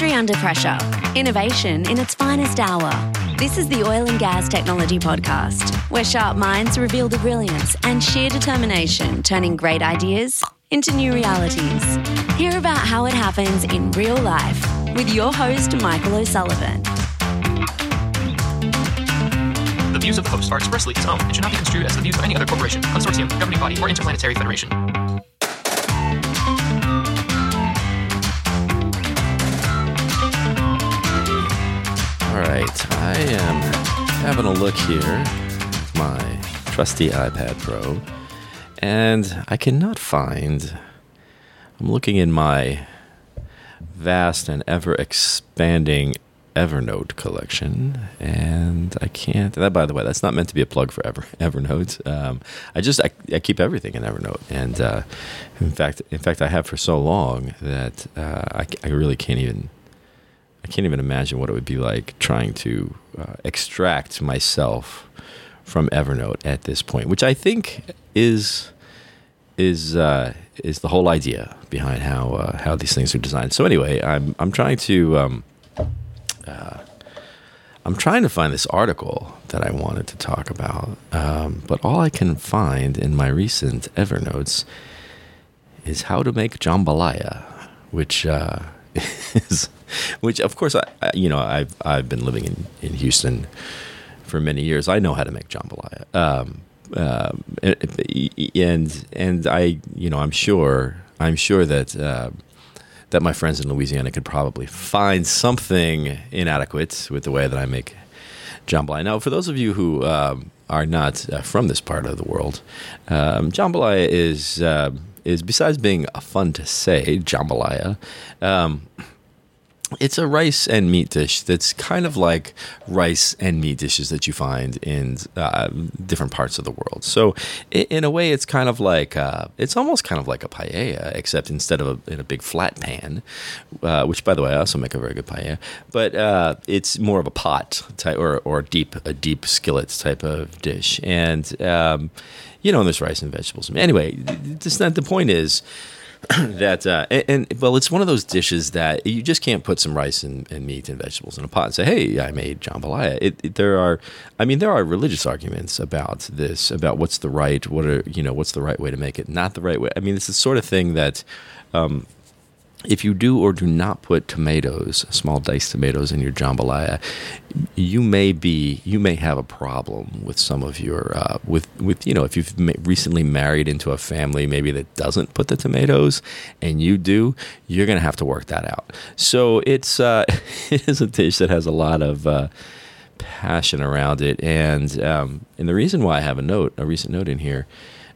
Industry under pressure. Innovation in its finest hour. This is the Oil and Gas Technology Podcast, where sharp minds reveal the brilliance and sheer determination turning great ideas into new realities. Hear about how it happens in real life with your host, Michael O'Sullivan. The views of the host are expressly his own and should not be construed as the views of any other corporation, consortium, governing body, or interplanetary federation. Right, I am having a look here, at my trusty iPad Pro, and I cannot find. I'm looking in my vast and ever expanding Evernote collection, and I can't. That, by the way, that's not meant to be a plug for Ever Evernote. Um, I just I, I, keep everything in Evernote, and uh, in fact, in fact, I have for so long that uh, I, I really can't even I can't even imagine what it would be like trying to uh, extract myself from Evernote at this point, which I think is is uh, is the whole idea behind how uh, how these things are designed. So anyway, I'm I'm trying to um, uh, I'm trying to find this article that I wanted to talk about, um, but all I can find in my recent Evernotes is how to make jambalaya, which uh, is which of course I, I, you know I've I've been living in, in Houston for many years. I know how to make jambalaya. Um, uh, and and I you know I'm sure I'm sure that uh, that my friends in Louisiana could probably find something inadequate with the way that I make jambalaya. Now, for those of you who um, are not uh, from this part of the world, um, jambalaya is uh, is besides being fun to say, jambalaya. Um, it's a rice and meat dish that's kind of like rice and meat dishes that you find in uh, different parts of the world. So, in a way, it's kind of like uh, it's almost kind of like a paella, except instead of a, in a big flat pan, uh, which, by the way, I also make a very good paella. But uh, it's more of a pot type or or deep a deep skillet type of dish, and um, you know, and there's rice and vegetables. Anyway, just not the point is. that uh, and, and, well, it's one of those dishes that you just can't put some rice and, and meat and vegetables in a pot and say, "Hey, I made jambalaya." It, it, there are, I mean, there are religious arguments about this, about what's the right, what are you know, what's the right way to make it, not the right way. I mean, it's the sort of thing that. Um, if you do or do not put tomatoes, small diced tomatoes in your jambalaya, you may be you may have a problem with some of your uh, with with you know if you've recently married into a family maybe that doesn't put the tomatoes and you do, you're gonna have to work that out. So it's uh, it is a dish that has a lot of. Uh, passion around it and um, and the reason why I have a note a recent note in here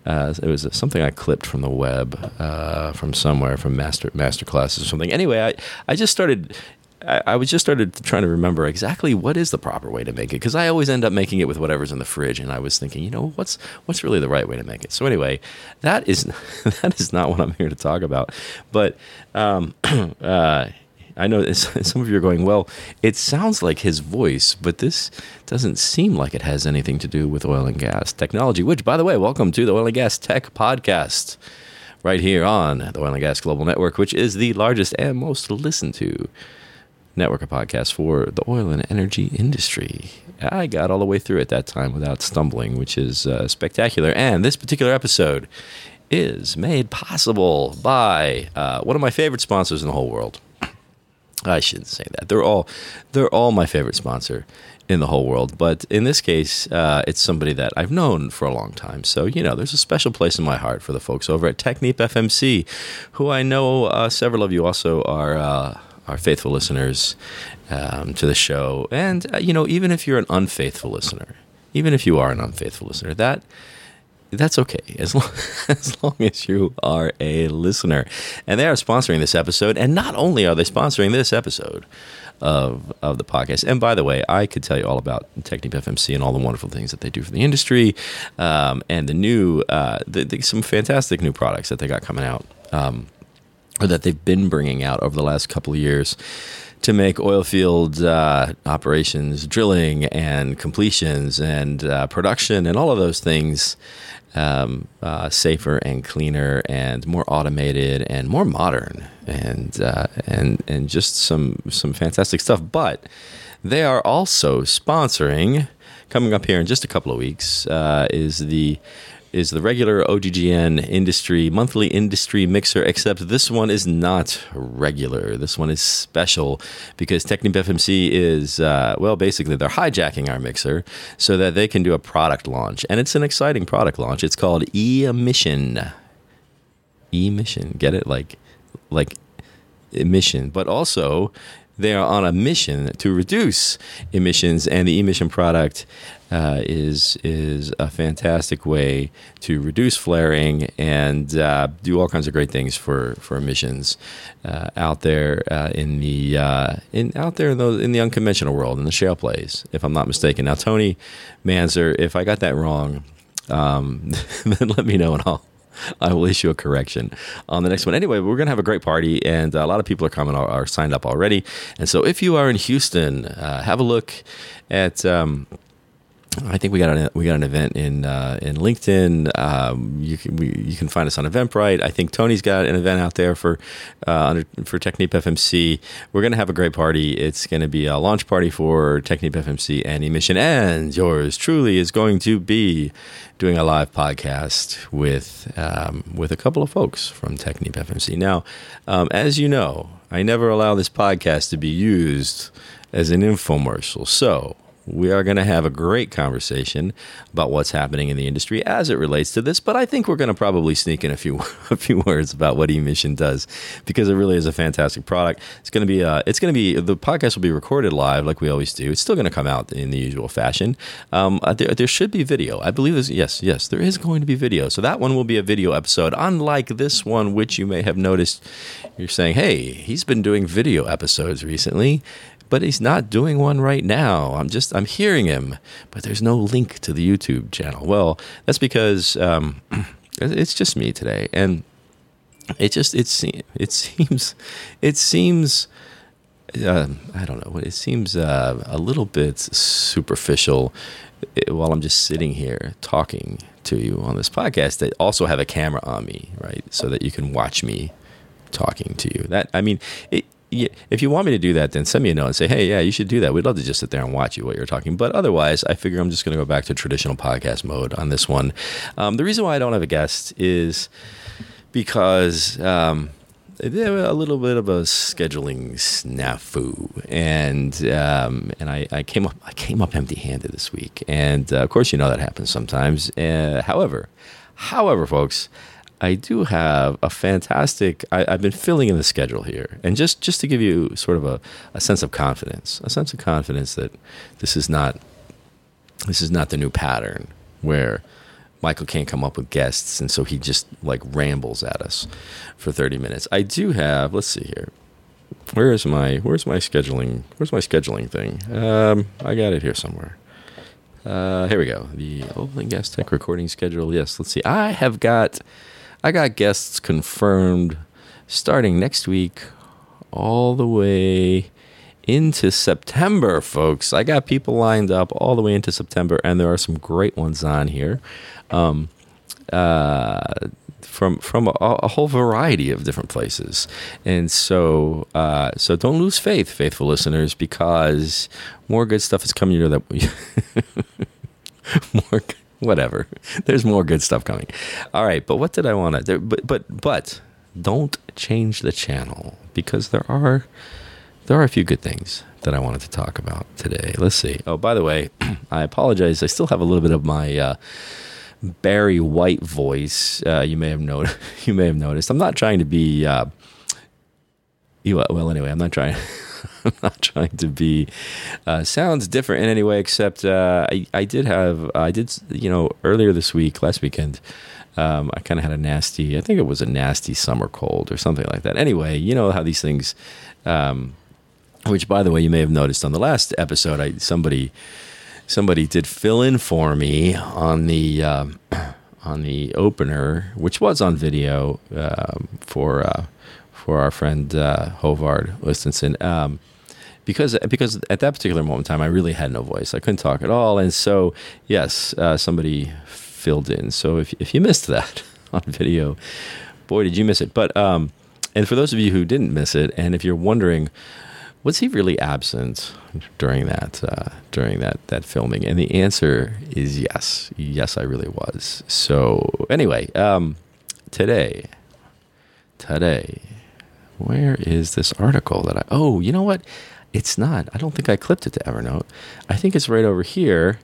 uh, it was something I clipped from the web, uh, from somewhere, from master master classes or something. Anyway, I, I just started. I, was just started trying to remember exactly what is the proper way to make it because I always end up making it with whatever's in the fridge, and I was thinking, you know, what's what's really the right way to make it. So anyway, that is that is not what I'm here to talk about, but um, uh, I know some of you are going, well, it sounds like his voice, but this doesn't seem like it has anything to do with oil and gas technology, which, by the way, welcome to the Oil and Gas Tech Podcast right here on the Oil and Gas Global Network, which is the largest and most listened to network of podcasts for the oil and energy industry. I got all the way through it that time without stumbling, which is uh, spectacular. And this particular episode is made possible by uh, one of my favorite sponsors in the whole world. I shouldn't say that. They're all they're all my favorite sponsor in the whole world. But in this case, uh, it's somebody that I've known for a long time. So you know, there's a special place in my heart for the folks over at Technip FMC, who I know uh, several of you also are. Uh, faithful listeners um, to the show, and uh, you know, even if you're an unfaithful listener, even if you are an unfaithful listener, that that's okay as long, as long as you are a listener. And they are sponsoring this episode. And not only are they sponsoring this episode of, of the podcast, and by the way, I could tell you all about Technip FMC and all the wonderful things that they do for the industry um, and the new, uh, the, the, some fantastic new products that they got coming out um, or that they've been bringing out over the last couple of years to make oil field uh, operations, drilling and completions and uh, production and all of those things um, uh, safer and cleaner and more automated and more modern and uh, and and just some some fantastic stuff. But they are also sponsoring coming up here in just a couple of weeks uh, is the is the regular OGGN industry monthly industry mixer, except this one is not regular. This one is special because Technip FMC is, uh, well, basically they're hijacking our mixer so that they can do a product launch. And it's an exciting product launch. It's called E-Emission. E-Emission. Get it? Like, like emission. But also, they are on a mission to reduce emissions, and the emission product uh, is is a fantastic way to reduce flaring and uh, do all kinds of great things for for emissions uh, out there uh, in the uh, in out there in the in the unconventional world in the shale plays, if I'm not mistaken. Now, Tony Manzer, if I got that wrong, um, then let me know and I'll I will issue a correction on the next one. Anyway, we're going to have a great party, and a lot of people are coming, are, signed up already. And so, if you are in Houston, uh, have a look at. Um, I think we got an we got an event in uh, in LinkedIn. Um, you can we, you can find us on Eventbrite. I think Tony's got an event out there for uh, under, for Technip FMC. We're gonna have a great party. It's gonna be a launch party for Technip FMC and Emission, and yours truly is going to be doing a live podcast with um, with a couple of folks from Technip FMC. Now, um, as you know, I never allow this podcast to be used as an infomercial. So we are going to have a great conversation about what's happening in the industry as it relates to this. But I think we're going to probably sneak in a few a few words about what emission does because it really is a fantastic product. It's going to be uh, it's going to be the podcast will be recorded live like we always do. It's still going to come out in the usual fashion. Um, uh, there, there should be video. I believe this. Yes, yes, there is going to be video. So that one will be a video episode, unlike this one, which you may have noticed. You're saying, "Hey, he's been doing video episodes recently." But he's not doing one right now. I'm just I'm hearing him, but there's no link to the YouTube channel. Well, that's because um, it's just me today, and it just it seems it seems it seems. Uh, I don't know. What it seems uh, a little bit superficial eh, while I'm just sitting here talking to you on this podcast. That also have a camera on me, right, so that you can watch me talking to you. That I mean, it, if you want me to do that, then send me a note and say, hey, yeah, you should do that. We'd love to just sit there and watch you while you're talking. But otherwise, I figure I'm just going to go back to traditional podcast mode on this one. Um, the reason why I don't have a guest is because um, a little bit of a scheduling snafu, and um, and I, I, came up I came up empty-handed this week, and uh, of course you know that happens sometimes. Uh, however, however, folks. I do have a fantastic. I, have been filling in the schedule here, and just just to give you sort of a, a sense of confidence, a sense of confidence that this is not this is not the new pattern where Michael can't come up with guests, and so he just like rambles at us for thirty minutes. I do have. Let's see here. Where is my Where's my scheduling? Where's my scheduling thing? Um, I got it here somewhere. Uh, here we go. The opening guest tech recording schedule. Yes, let's see. I have got I got guests confirmed starting next week all the way into September, folks. I got people lined up all the way into September, and there are some great ones on here. Um, uh, from from a, a, whole variety of different places, and so uh, so don't lose faith, faithful listeners, because more good stuff is coming your that more whatever. There's more good stuff coming. All right, but what did I want to? But but but don't change the channel because there are there are a few good things that I wanted to talk about today. Let's see. Oh, by the way, I apologize. I still have a little bit of my uh, Barry White voice. Uh, you may have noticed. You may have noticed. I'm not trying to be. Uh, you, well, anyway, I'm not trying. I'm not trying to be uh, sounds different in any way, except uh, I, I did have I did you know earlier this week, last weekend. Um, I kind of had a nasty, I think it was a nasty summer cold or something like that. Anyway, you know how these things, um, which by the way, you may have noticed on the last episode, I somebody somebody did fill in for me on the um, on the opener, which was on video um, for uh, for our friend uh, Hovard Listenson. Um, because because at that particular moment in time, I really had no voice. I couldn't talk at all, and so yes, uh, somebody filled in. So if if you missed that on video, boy, did you miss it. But um, and for those of you who didn't miss it, and if you're wondering, was he really absent during that uh, during that that filming? And the answer is yes, yes, I really was. So anyway, um, today, today, where is this article that I? Oh, you know what? It's not. I don't think I clipped it to Evernote. I think it's right over here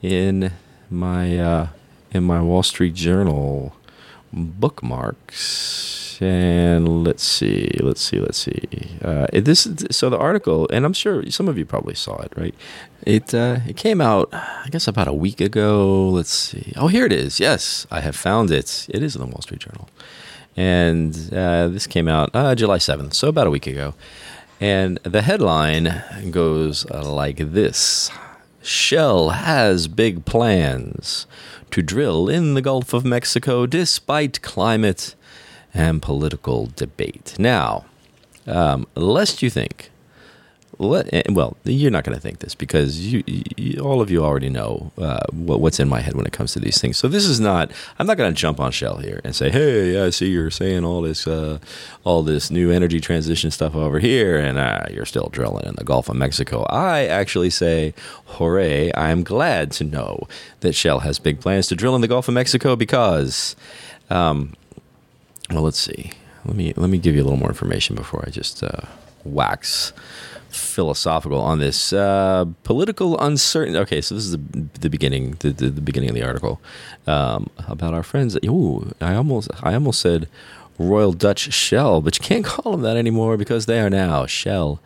in my uh, in my Wall Street Journal bookmarks and let's see, let's see, let's see. Uh, this so the article, and I'm sure some of you probably saw it, right? It uh, it came out, I guess, about a week ago. Let's see. Oh, here it is. Yes, I have found it. It is in the Wall Street Journal, and uh, this came out uh, July 7th, so about a week ago. And the headline goes like this: Shell has big plans to drill in the Gulf of Mexico despite climate and political debate. Now, um, lest you think, let, eh, well, you're not going to think this because you, you, all of you already know uh, what, what's in my head when it comes to these things. So this is not. I'm not going to jump on Shell here and say, "Hey, I see you're saying all this, uh, all this new energy transition stuff over here, and uh, you're still drilling in the Gulf of Mexico." I actually say, "Hooray! I'm glad to know that Shell has big plans to drill in the Gulf of Mexico because." Um, well, let's see. Let me let me give you a little more information before I just uh, wax philosophical on this uh, political uncertainty. Okay, so this is the, the beginning, the, the, the, beginning of the article um, about our friends. Ooh, I almost I almost said Royal Dutch Shell, but you can't call them that anymore because they are now Shell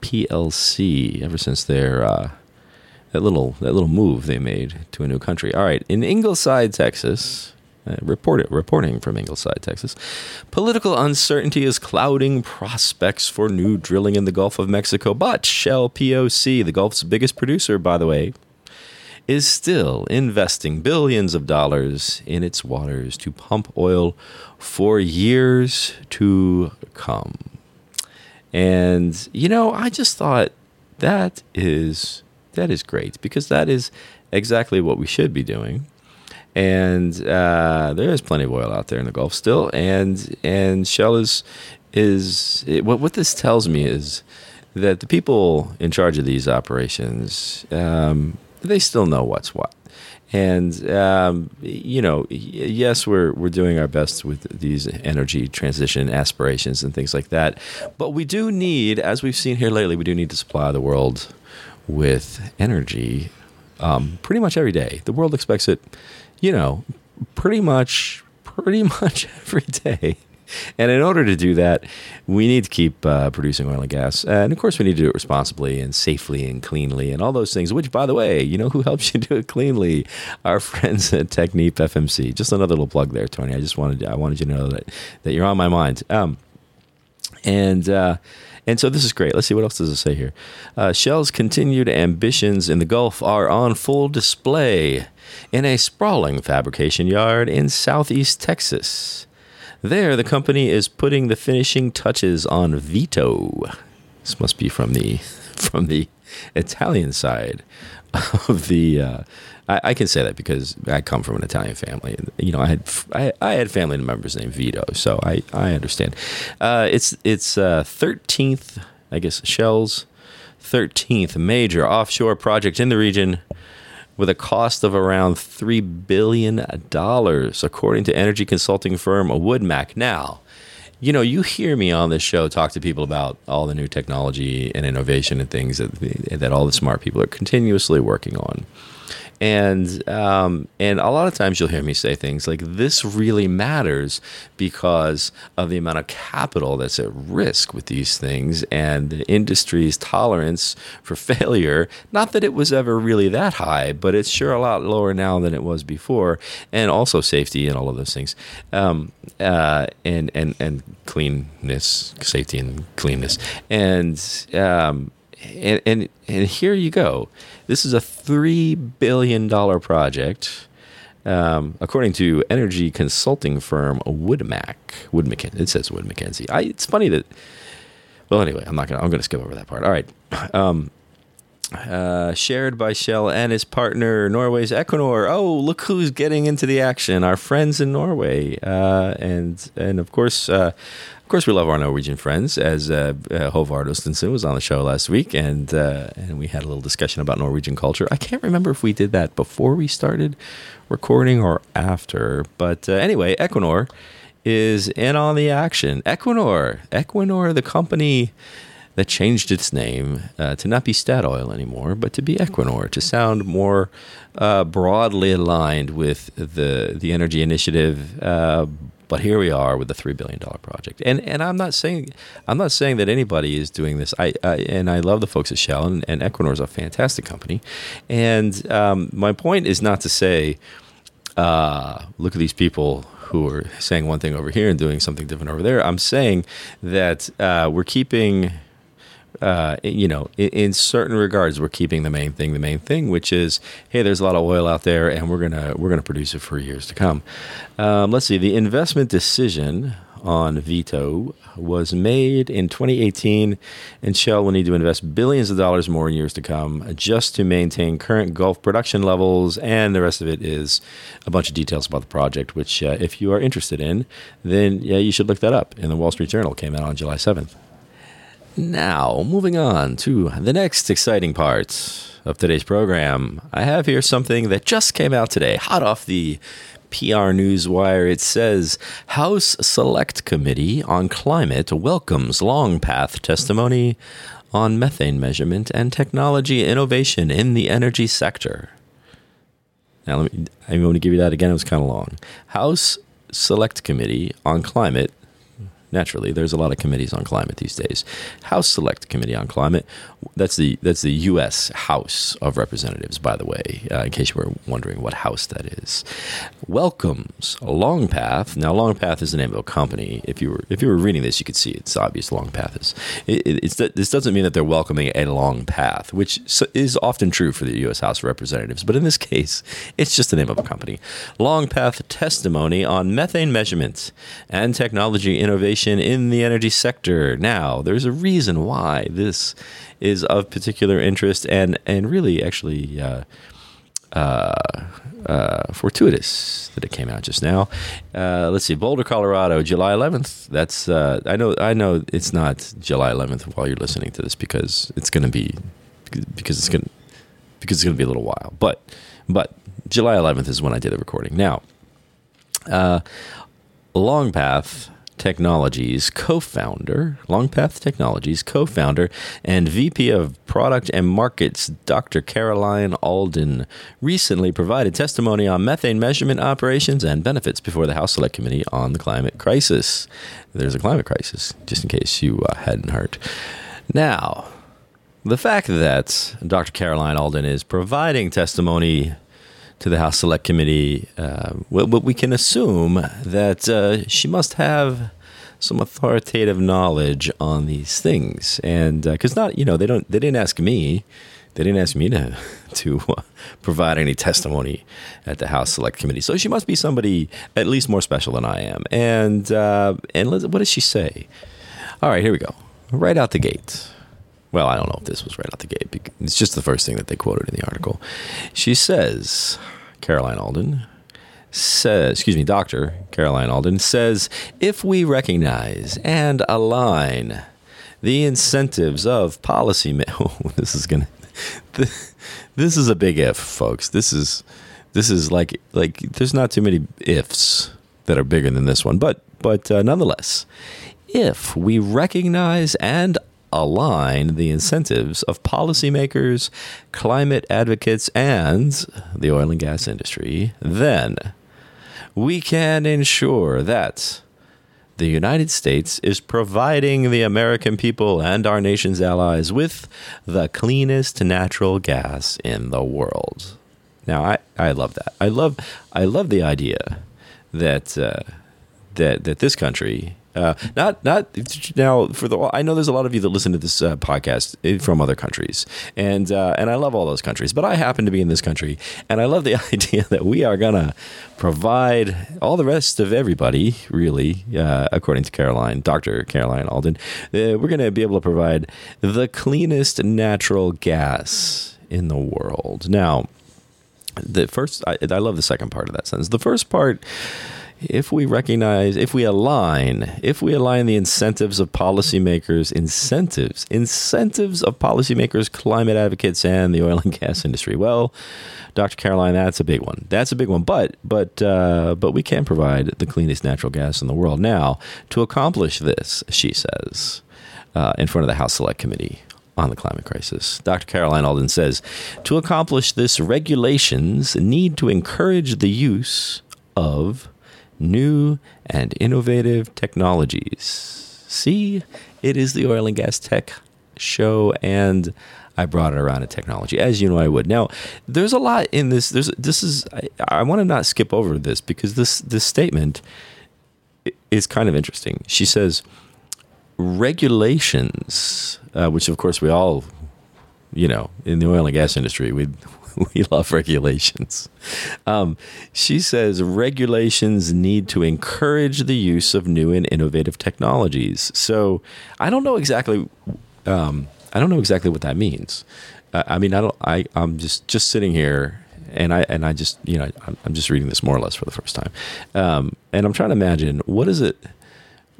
PLC. Ever since their uh, that little that little move they made to a new country. All right, in Ingleside, Texas. Uh, report it, reporting from Ingleside, Texas. Political uncertainty is clouding prospects for new drilling in the Gulf of Mexico, but Shell PLC, the Gulf's biggest producer, by the way, is still investing billions of dollars in its waters to pump oil for years to come. And you know, I just thought that is that is great because that is exactly what we should be doing and uh, there is plenty of oil out there in the Gulf still. And and Shell is is it, what what this tells me is that the people in charge of these operations um, they still know what's what. And um, you know, yes, we're we're doing our best with these energy transition aspirations and things like that. But we do need, as we've seen here lately, we do need to supply the world with energy um, pretty much every day. The world expects it you know, pretty much, pretty much every day. And in order to do that, we need to keep uh, producing oil and gas. And of course, we need to do it responsibly and safely and cleanly and all those things, which, by the way, you know who helps you do it cleanly? Our friends at Technip FMC. Just another little plug there, Tony. I just wanted, I wanted you to know that, that you're on my mind. Um, and, uh, and so this is great. Let's see what else does it say here. Uh, Shell's continued ambitions in the Gulf are on full display in a sprawling fabrication yard in southeast Texas. There, the company is putting the finishing touches on Vito. This must be from the from the Italian side of the. Uh, I, I, can say that because I come from an Italian family. You know, I had I, I had family members named Vito, so I I understand. Uh, it's it's thirteenth, uh, I guess, Shell's thirteenth major offshore project in the region with a cost of around $3 billion, according to energy consulting firm Woodmac. Now, you know, you hear me on this show talk to people about all the new technology and innovation and things that, that all the smart people are continuously working on and um, and a lot of times you'll hear me say things like this really matters because of the amount of capital that's at risk with these things and the industry's tolerance for failure. Not that it was ever really that high but it's sure a lot lower now than it was before and also safety and all of those things. Um, uh, and and and cleanness safety and cleanness. And um, and, and and here you go. This is a three billion dollar project, um, according to energy consulting firm Woodmac. Wood Mackenzie. It says Wood Mackenzie. I, it's funny that Well, anyway, I'm not gonna. I'm gonna skip over that part. All right. Um, uh, shared by Shell and his partner Norway's Equinor. Oh, look who's getting into the action! Our friends in Norway, uh, and and of course, uh, of course, we love our Norwegian friends. As uh, uh, Håvard Ostensen was on the show last week, and uh, and we had a little discussion about Norwegian culture. I can't remember if we did that before we started recording or after, but uh, anyway, Equinor is in on the action. Equinor, Equinor, the company that changed its name uh, to not be Statoil anymore, but to be Equinor, to sound more uh, broadly aligned with the the energy initiative. Uh, but here we are with the three billion dollar project, and and I'm not saying I'm not saying that anybody is doing this. I, I and I love the folks at Shell, and, and Equinor is a fantastic company. And um, my point is not to say, uh, look at these people who are saying one thing over here and doing something different over there. I'm saying that uh, we're keeping uh, you know, in, in, certain regards, we're keeping the main thing the main thing, which is, hey, there's a lot of oil out there, and we're gonna we're gonna produce it for years to come. Um, let's see, the investment decision on Vito was made in 2018, and Shell will need to invest billions of dollars more in years to come just to maintain current Gulf production levels. And the rest of it is a bunch of details about the project, which, uh, if you are interested in, then yeah, you should look that up. And the Wall Street Journal came out on July 7th. Now, moving on to the next exciting part of today's program, I have here something that just came out today, hot off the PR Newswire. It says House Select Committee on Climate welcomes long path testimony on methane measurement and technology innovation in the energy sector. Now, let me, I'm going to give you that again. It was kind of long. House Select Committee on Climate naturally, there's a lot of committees on climate these days. House Select Committee on Climate, that's the that's the U.S. House of Representatives, by the way, uh, in case you were wondering what house that is. Welcomes Longpath. Now, Longpath is the name of a company. If you were if you were reading this, you could see it's obvious. Longpath is. It, it's this doesn't mean that they're welcoming a long path, which is often true for the U.S. House of Representatives, but in this case, it's just the name of a company. Longpath testimony on methane measurements and technology innovation innovation in the energy sector. Now, there's a reason why this is of particular interest and, and really actually uh, uh, uh, fortuitous that it came out just now. Uh, let's see, Boulder, Colorado, July 11th. That's uh, I know I know it's not July 11th while you're listening to this because it's going to be because it's going because it's going to be a little while. But but July 11th is when I did the recording. Now, uh, Longpath Technologies co founder, Longpath Technologies co founder, and VP of Product and Markets, Dr. Caroline Alden, recently provided testimony on methane measurement operations and benefits before the House Select Committee on the Climate Crisis. There's a climate crisis, just in case you uh, hadn't heard. Now, the fact that Dr. Caroline Alden is providing testimony to the House Select Committee, uh, well, we can assume that uh, she must have some authoritative knowledge on these things, and because uh, not, you know, they don't, they didn't ask me, they didn't ask me to to uh, provide any testimony at the House Select Committee, so she must be somebody at least more special than I am. And uh, and what does she say? All right, here we go. Right out the gate. Well, I don't know if this was right out the gate. It's just the first thing that they quoted in the article. She says, Caroline Alden says, excuse me, Dr. Caroline Alden says, if we recognize and align the incentives of policy, ma- oh, this is gonna, this is a big if, folks. This is, this is like, like, there's not too many ifs that are bigger than this one, but, but uh, nonetheless, if we recognize and align the incentives of policymakers, climate advocates, and the oil and gas industry, then we can ensure that the United States is providing the American people and our nation's allies with the cleanest natural gas in the world. Now, I, I love that. I love I love the idea that uh, that that this country uh, not not now for the I know there's a lot of you that listen to this uh, podcast eh, from other countries and uh, and I love all those countries but I happen to be in this country and I love the idea that we are gonna provide all the rest of everybody really uh, according to Caroline Dr. Caroline Alden uh, we're gonna be able to provide the cleanest natural gas in the world now the first I, I love the second part of that sentence the first part if we recognize, if we align, if we align the incentives of policymakers, incentives, incentives of policymakers, climate advocates, and the oil and gas industry. Well, Dr. Caroline, that's a big one. That's a big one. But but uh, but we can provide the cleanest natural gas in the world. Now, to accomplish this, she says, uh, in front of the House Select Committee on the climate crisis. Dr. Caroline Alden says to accomplish this, regulations need to encourage the use of new and innovative technologies. See, it is the oil and gas tech show, and I brought it around to technology, as you know I would. Now, there's a lot in this. There's this is I, I want to not skip over this because this this statement is kind of interesting. She says regulations, uh, which of course we all, you know, in the oil and gas industry, we we love regulations. Um, she says regulations need to encourage the use of new and innovative technologies. So I don't know exactly. Um, I don't know exactly what that means. Uh, I mean, I don't. I I'm just just sitting here and I and I just you know I'm, I'm, just reading this more or less for the first time, um, and I'm trying to imagine what is it,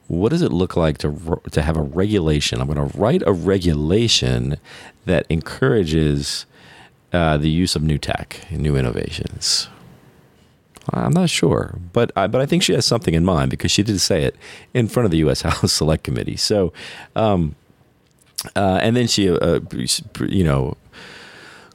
what does it look like to to have a regulation? I'm going to write a regulation that encourages uh, the use of new tech, and new innovations. I'm not sure, but I, but I think she has something in mind because she did say it in front of the U.S. House Select Committee. So, um, uh, and then she, uh, you know,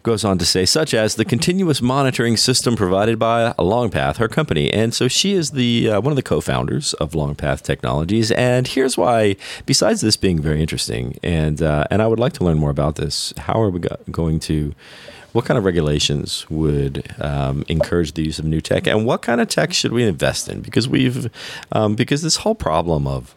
goes on to say, such as the continuous monitoring system provided by Longpath, her company. And so she is the uh, one of the co-founders of Longpath Technologies. And here's why. Besides this being very interesting, and uh, and I would like to learn more about this. How are we go- going to what kind of regulations would um, encourage the use of new tech, and what kind of tech should we invest in? Because we've um, because this whole problem of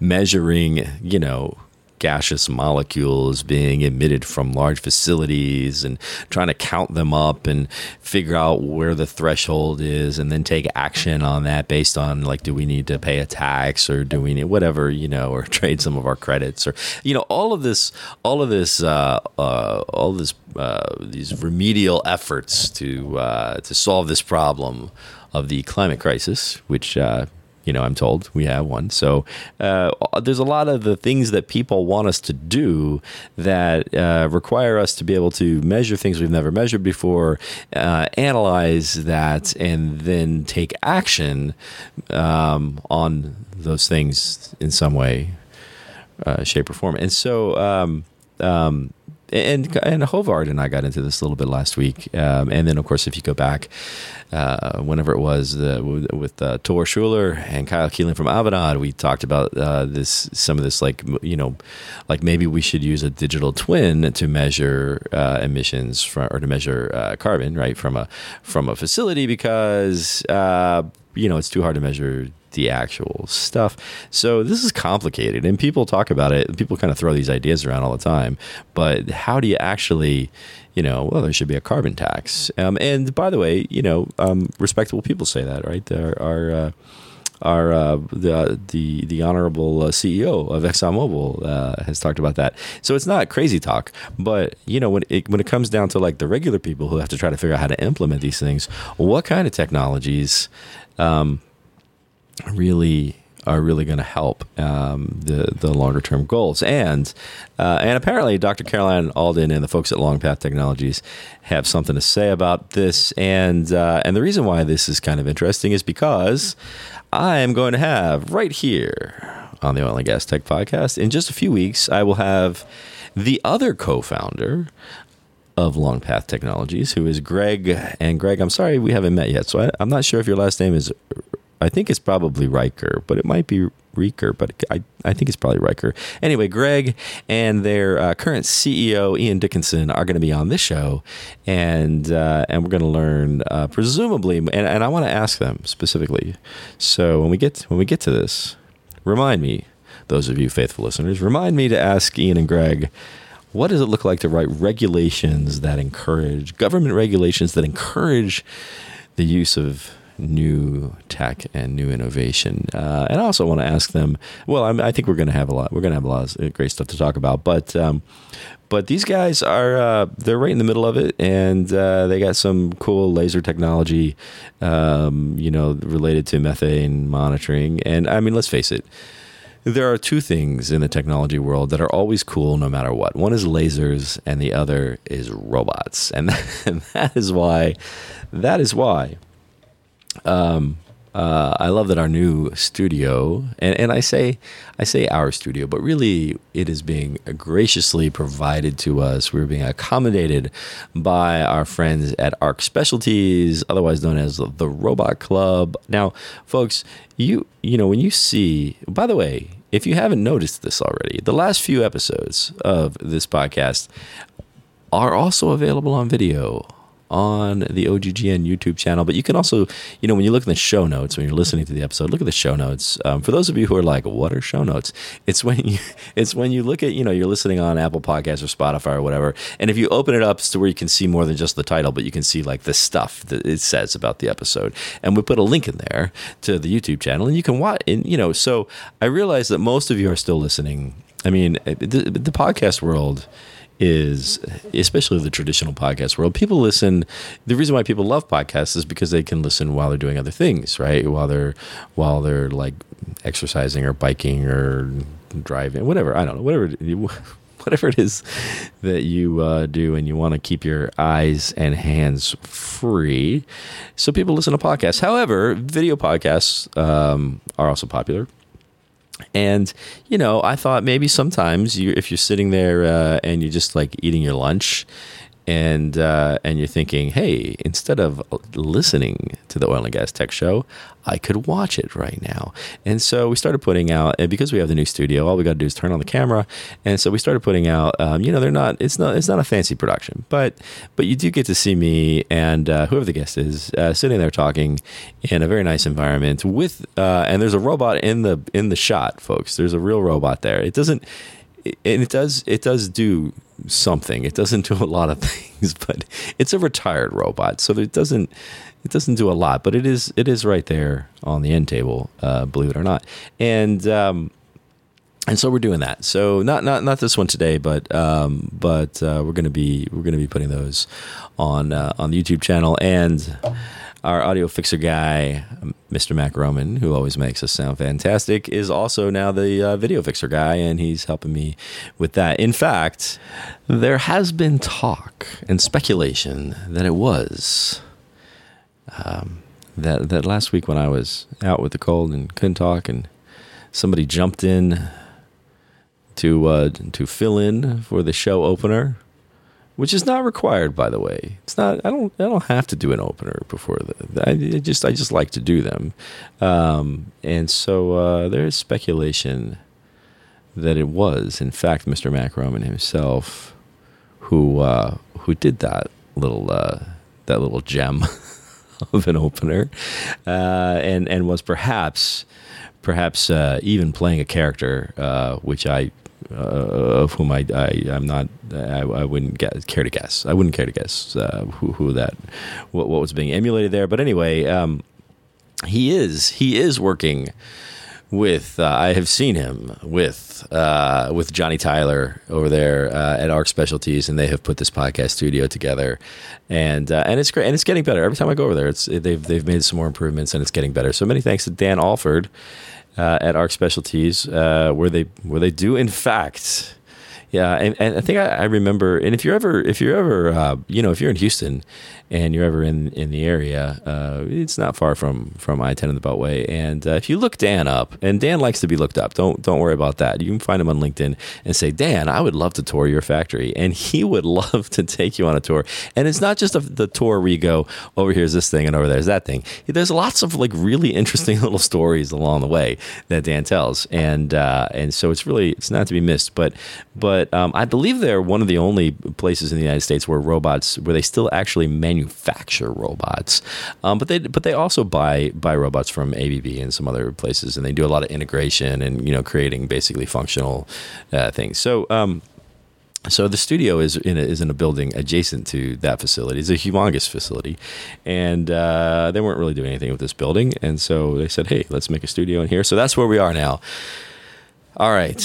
measuring, you know, gaseous molecules being emitted from large facilities and trying to count them up and figure out where the threshold is and then take action on that based on like do we need to pay a tax or do we need whatever you know or trade some of our credits or you know all of this all of this uh, uh, all this uh, these remedial efforts to uh, to solve this problem of the climate crisis which uh, you know, I'm told we have one. So uh, there's a lot of the things that people want us to do that uh, require us to be able to measure things we've never measured before, uh, analyze that, and then take action um, on those things in some way, uh, shape, or form. And so. Um, um, and and Hovard and I got into this a little bit last week, um, and then of course if you go back, uh, whenever it was uh, with uh, Tor Schuler and Kyle Keeling from Avanade, we talked about uh, this some of this like you know, like maybe we should use a digital twin to measure uh, emissions from, or to measure carbon right from a from a facility because you know it's too hard to measure the actual stuff. So this is complicated, and people talk about it. People kind of throw these ideas around all the time. But how do you actually, you know, well, there should be a carbon tax. Um, and by the way, you know, um, respectable people say that, right? There are. Uh, our uh, the the the honorable uh, CEO of ExxonMobil uh, has talked about that. So it's not crazy talk, but you know when it when it comes down to like the regular people who have to try to figure out how to implement these things, what kind of technologies um, really are really going to help um, the the longer term goals. And uh, and apparently, Dr. Caroline Alden and the folks at Longpath Technologies have something to say about this. And uh, and the reason why this is kind of interesting is because I am going to have right here on the Oil and Gas Tech Podcast in just a few weeks. I will have the other co-founder of Longpath Technologies, who is Greg. And Greg, I'm sorry we haven't met yet, so I, am not sure if your last name is I think it's probably Riker, but it might be Riker, but I, I think it's probably Riker. Anyway, Greg and their uh, current CEO Ian Dickinson are going to be on this show, and uh, and we're going to learn uh, presumably, and, and I want to ask them specifically. So when we get when we get to this, remind me, those of you faithful listeners, remind me to ask Ian and Greg. What does it look like to write regulations that encourage government regulations that encourage the use of new tech and new innovation. Uh, and I also want to ask them. Well, I'm, i think we're going to have a lot. We're going to have a lot of great stuff to talk about. But um, but these guys are uh, they're right in the middle of it, and uh, they got some cool laser technology, um, you know, related to methane monitoring. And I mean, let's face it. There are two things in the technology world that are always cool no matter what. One is lasers, and the other is robots, and, and that is why. That is why um, uh, I love that our new studio, and, and I say I say our studio, but really it is being graciously provided to us. We're being accommodated by our friends at Arc Specialties, otherwise known as the Robot Club. Now, folks, you you know when you see. By the way, if you haven't noticed this already, the last few episodes of this podcast are also available on video on the OGGN YouTube channel. But you can also, you know, when you look in the show notes when you're listening to the episode, look at the show notes. Um, for those of you who are like, "What are show notes?" It's when you, it's when you look at, you know, you're listening on Apple Podcasts or Spotify or whatever, and if you open it up it's to where you can see more than just the title, but you can see like the stuff that it says about the episode, and we put a link in there to the YouTube channel, and you can watch. And you know, so I realize that most of you are still listening. I mean, the, the podcast world is especially the traditional podcast world people listen the reason why people love podcasts is because they can listen while they're doing other things right? While they're while they're like exercising or biking or driving whatever i don't know whatever whatever it is that you uh, do and you want to keep your eyes and hands free so people listen to podcasts. However video podcasts um, are also popular and you know, I thought maybe sometimes you, if you're sitting there uh, and you're just like eating your lunch, and uh, and you're thinking, hey, instead of listening to the oil and gas tech show, I could watch it right now. And so we started putting out, and because we have the new studio, all we got to do is turn on the camera. And so we started putting out. Um, you know, they're not. It's not. It's not a fancy production, but but you do get to see me and uh, whoever the guest is uh, sitting there talking in a very nice environment with. Uh, and there's a robot in the in the shot, folks. There's a real robot there. It doesn't and it does it does do something. It doesn't do a lot of things, but it's a retired robot, so it doesn't it doesn't do a lot. But it is it is right there on the end table, uh, believe it or not, and. Um, and so we're doing that. So not not not this one today, but um, but uh, we're gonna be we're gonna be putting those on uh, on the YouTube channel and our audio fixer guy, Mr. Mac Roman, who always makes us sound fantastic, is also now the uh, video fixer guy, and he's helping me with that. In fact, there has been talk and speculation that it was. Um, that, that last week when I was out with the cold and couldn't talk, and somebody jumped in to uh, to fill in for the show opener which is not required, by the way. It's not. I don't. I don't have to do an opener before the. I just. I just like to do them, um, and so uh, there is speculation that it was, in fact, Mr. Mac Roman himself who uh, who did that little uh, that little gem of an opener, uh, and and was perhaps perhaps uh, even playing a character uh, which I uh, of whom I, I am not I, I wouldn't care to guess I wouldn't care to guess uh, who who that what, what was being emulated there but anyway um, he is he is working with uh, I have seen him with uh, with Johnny Tyler over there uh, at Arc Specialties, and they have put this podcast studio together, and uh, and it's great, and it's getting better every time I go over there. It's they've they've made some more improvements, and it's getting better. So many thanks to Dan Alford uh, at Arc Specialties, uh, where they where they do in fact. Yeah, and, and I think I, I remember. And if you're ever, if you're ever, uh, you know, if you're in Houston and you're ever in in the area, uh, it's not far from from I ten and the Beltway. And uh, if you look Dan up, and Dan likes to be looked up, don't don't worry about that. You can find him on LinkedIn and say, Dan, I would love to tour your factory, and he would love to take you on a tour. And it's not just a, the tour where you go over here's this thing and over there's that thing. There's lots of like really interesting little stories along the way that Dan tells, and uh, and so it's really it's not to be missed. But but um, I believe they're one of the only places in the United States where robots where they still actually manufacture robots. Um, but they but they also buy buy robots from ABB and some other places, and they do a lot of integration and you know creating basically functional uh, things. So. Um, so the studio is in a, is in a building adjacent to that facility. It's a humongous facility, and uh, they weren't really doing anything with this building, and so they said, "Hey, let's make a studio in here." So that's where we are now. All right,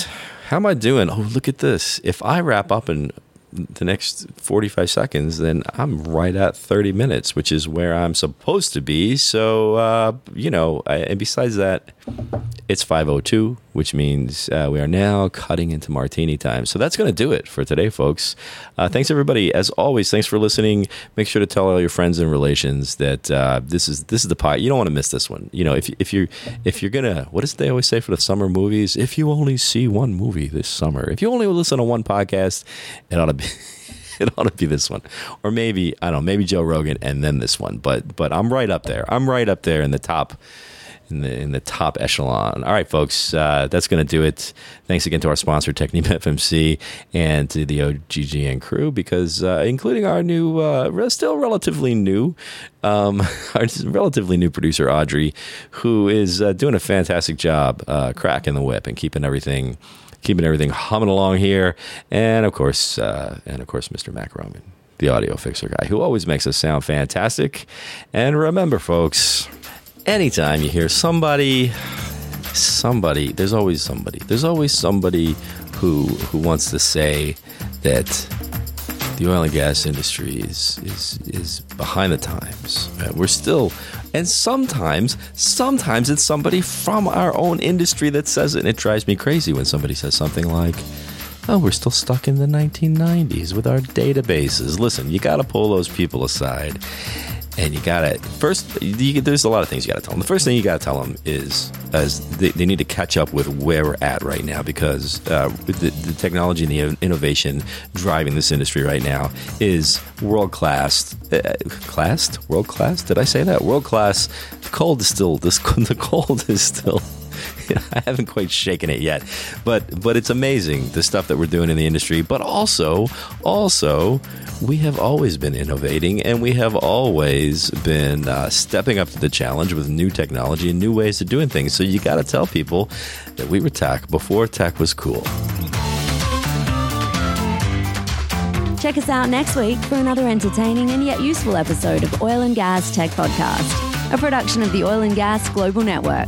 how am I doing? Oh, look at this! If I wrap up in the next 45 seconds, then I'm right at 30 minutes, which is where I'm supposed to be. So, uh, you know, I, and besides that, it's 502, which means uh, we are now cutting into martini time. So that's going to do it for today, folks. Uh, thanks, everybody. As always, thanks for listening. Make sure to tell all your friends and relations that uh, this is this is the pot. You don't want to miss this one. You know, if if you're if you're gonna, what does they always say for the summer movies? If you only see one movie this summer, if you only listen to one podcast, it ought to be. it ought to be this one, or maybe I don't know, maybe Joe Rogan and then this one. But but I'm right up there. I'm right up there in the top in the in the top echelon. All right, folks, uh, that's going to do it. Thanks again to our sponsor, Technip FMC, and to the OGGN crew, because uh, including our new, uh, still relatively new, um, our relatively new producer Audrey, who is uh, doing a fantastic job uh, cracking the whip and keeping everything. Keeping everything humming along here, and of course, uh, and of course, Mr. Mac Roman, the audio fixer guy, who always makes us sound fantastic. And remember, folks, anytime you hear somebody somebody there's always somebody. There's always somebody who who wants to say that the oil and gas industry is is is behind the times we're still and sometimes sometimes it's somebody from our own industry that says it. And it drives me crazy when somebody says something like oh we're still stuck in the 1990s with our databases. Listen you got to pull those people aside and you gotta first. You, there's a lot of things you gotta tell them. The first thing you gotta tell them is, as they, they need to catch up with where we're at right now because uh, the, the, technology and the innovation driving this industry right now is world class. Uh, world class. Did I say that? World class. The cold is still this. The cold is still I haven't quite shaken it yet, but but it's amazing the stuff that we're doing in the industry. But also, also, we have always been innovating, and we have always been uh, stepping up to the challenge with new technology and new ways of doing things. So you got to tell people that we were tech before tech was cool. Check us out next week for another entertaining and yet useful episode of Oil and Gas Tech Podcast, a production of the Oil and Gas Global Network.